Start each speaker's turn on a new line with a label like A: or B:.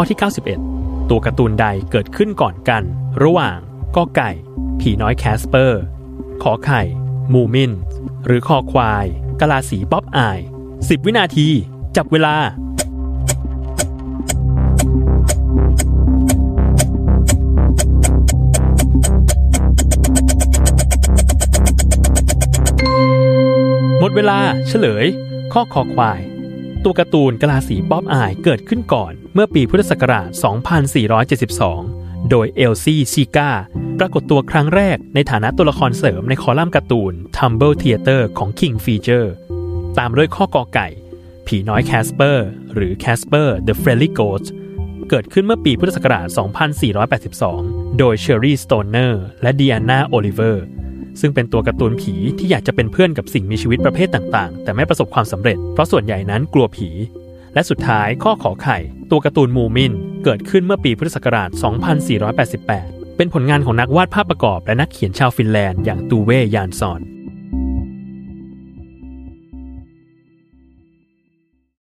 A: ข้อที่ 91 ตัวการ์ตูนใดเกิดขึ้นก่อนกัน ระหว่างกอไก่ ผีน้อยแคสเปอร์ ขอไข่ มูมิน หรือคอควาย กลาสีป๊อปอาย 10 วินาที จับเวลาหมดเวลาเฉลย ข้อคอควาย ตัวการ์ตูนกลาสีป๊อปอายเกิดขึ้นก่อนเมื่อปีพุทธศักราช 2472 โดยเอลซี่ซีการ์ปรากฏตัวครั้งแรกในฐานะตัวละครเสริมในคอลัมน์การ์ตูน Thimble Theater ของ King Feature ตามด้วยข้อกอไก่ ผีน้อยแคสเปอร์หรือ Casper the Friendly Ghost เกิดขึ้นเมื่อปีพุทธศักราช 2482 โดยเชอรี่สโตนเนอร์และดีอาน่าโอลิเวอร์ ซึ่งเป็นตัวการ์ตูนผีที่อยากจะเป็นเพื่อนกับสิ่งมีชีวิตประเภทต่างๆ แต่ไม่ประสบความสำเร็จ เพราะส่วนใหญ่นั้นกลัวผี และสุดท้ายข้อขอไข่ ตัวการ์ตูนมูมิน เกิดขึ้นเมื่อปีพุทธศักราช 2488 เป็นผลงานของนักวาดภาพประกอบและนักเขียนชาวฟินแลนด์อย่างตูเวยานซอน